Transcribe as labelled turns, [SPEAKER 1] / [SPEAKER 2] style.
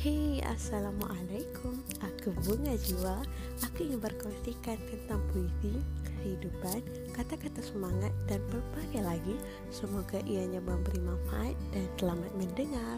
[SPEAKER 1] Hey, Assalamualaikum. Aku Bunga Jiwa Aku ingin berkongsikan tentang puisi, kehidupan, kata-kata semangat, dan berbagai lagi. Semoga ianya memberi manfaat dan selamat mendengar.